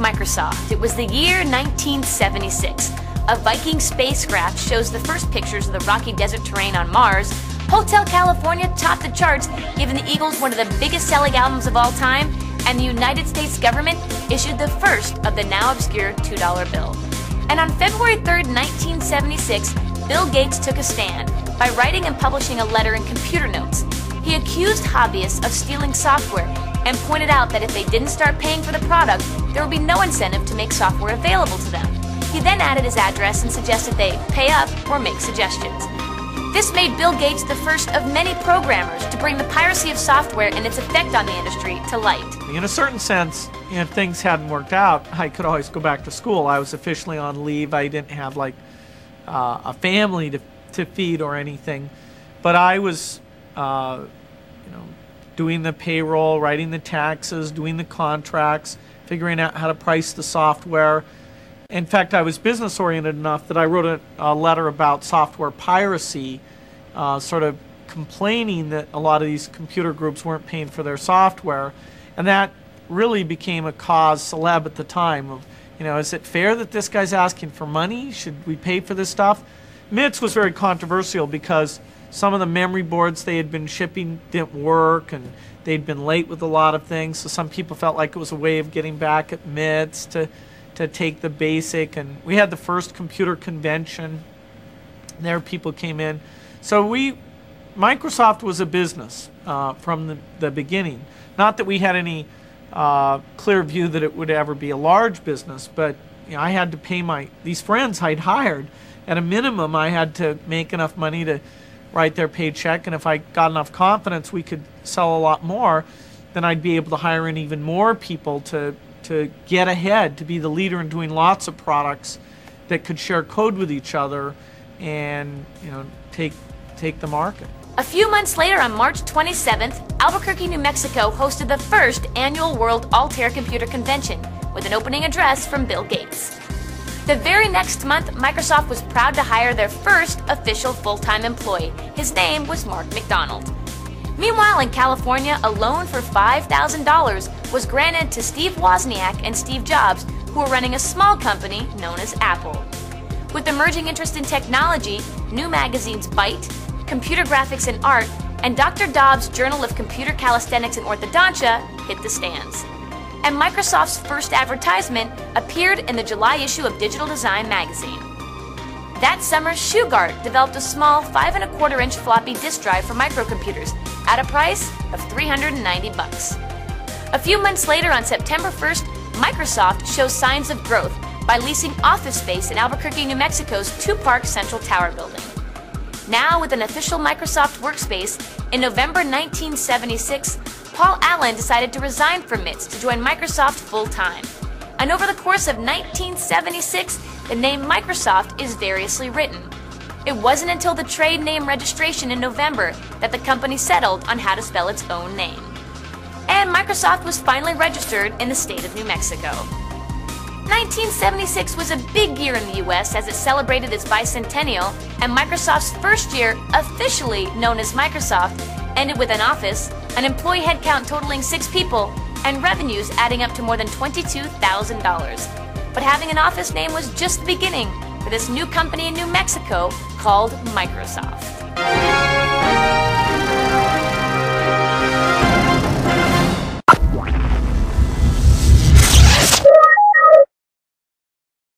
Microsoft. It was the year 1976. A Viking spacecraft shows the first pictures of the rocky desert terrain on Mars. Hotel California topped the charts, giving the Eagles one of the biggest selling albums of all time, and the United States government issued the first of the now obscure $2 bill. And on February 3, 1976, Bill Gates took a stand by writing and publishing a letter in computer notes. He accused hobbyists of stealing software and pointed out that if they didn't start paying for the product, there would be no incentive to make software available to them. He then added his address and suggested they pay up or make suggestions. This made Bill Gates the first of many programmers to bring the piracy of software and its effect on the industry to light. In a certain sense, if things hadn't worked out, I could always go back to school. I was officially on leave. I didn't have like uh, a family to, to feed or anything. But I was, uh, you know, doing the payroll, writing the taxes, doing the contracts, figuring out how to price the software. In fact, I was business oriented enough that I wrote a, a letter about software piracy, uh, sort of complaining that a lot of these computer groups weren't paying for their software. And that really became a cause celeb at the time of, you know, is it fair that this guy's asking for money? Should we pay for this stuff? MITS was very controversial because some of the memory boards they had been shipping didn't work and they'd been late with a lot of things. So some people felt like it was a way of getting back at MITS to to take the basic and we had the first computer convention. There people came in. So we microsoft was a business uh, from the, the beginning. Not that we had any uh, clear view that it would ever be a large business but you know, i had to pay my these friends i'd hired. At a minimum i had to make enough money to write their paycheck and if i got enough confidence we could sell a lot more then i'd be able to hire in even more people to to get ahead, to be the leader in doing lots of products that could share code with each other and you know take take the market. A few months later, on March 27th, Albuquerque, New Mexico hosted the first annual World Altair Computer Convention with an opening address from Bill Gates. The very next month, Microsoft was proud to hire their first official full time employee. His name was Marc McDonald. Meanwhile, in California, a loan for $5,000 was granted to Steve Wozniak and Steve Jobs, who were running a small company known as Apple. With emerging interest in technology, new magazines Byte, Computer Graphics and Art, and Dr. Dobbs' Journal of Computer Calisthenics and Orthodontia hit the stands. And Microsoft's first advertisement appeared in the July issue of Digital Design magazine. That summer, Shugart developed a small 5 and a quarter inch floppy disk drive for microcomputers at a price of 390 bucks. A few months later, on September 1st, Microsoft shows signs of growth by leasing office space in Albuquerque, New Mexico's Two Park Central Tower building. Now, with an official Microsoft workspace, in November 1976, Paul Allen decided to resign from MITS to join Microsoft full time. And over the course of 1976, the name Microsoft is variously written. It wasn't until the trade name registration in November that the company settled on how to spell its own name. And Microsoft was finally registered in the state of New Mexico. 1976 was a big year in the US as it celebrated its bicentennial, and Microsoft's first year, officially known as Microsoft, ended with an office, an employee headcount totaling six people, and revenues adding up to more than $22,000. But having an office name was just the beginning for this new company in New Mexico called Microsoft.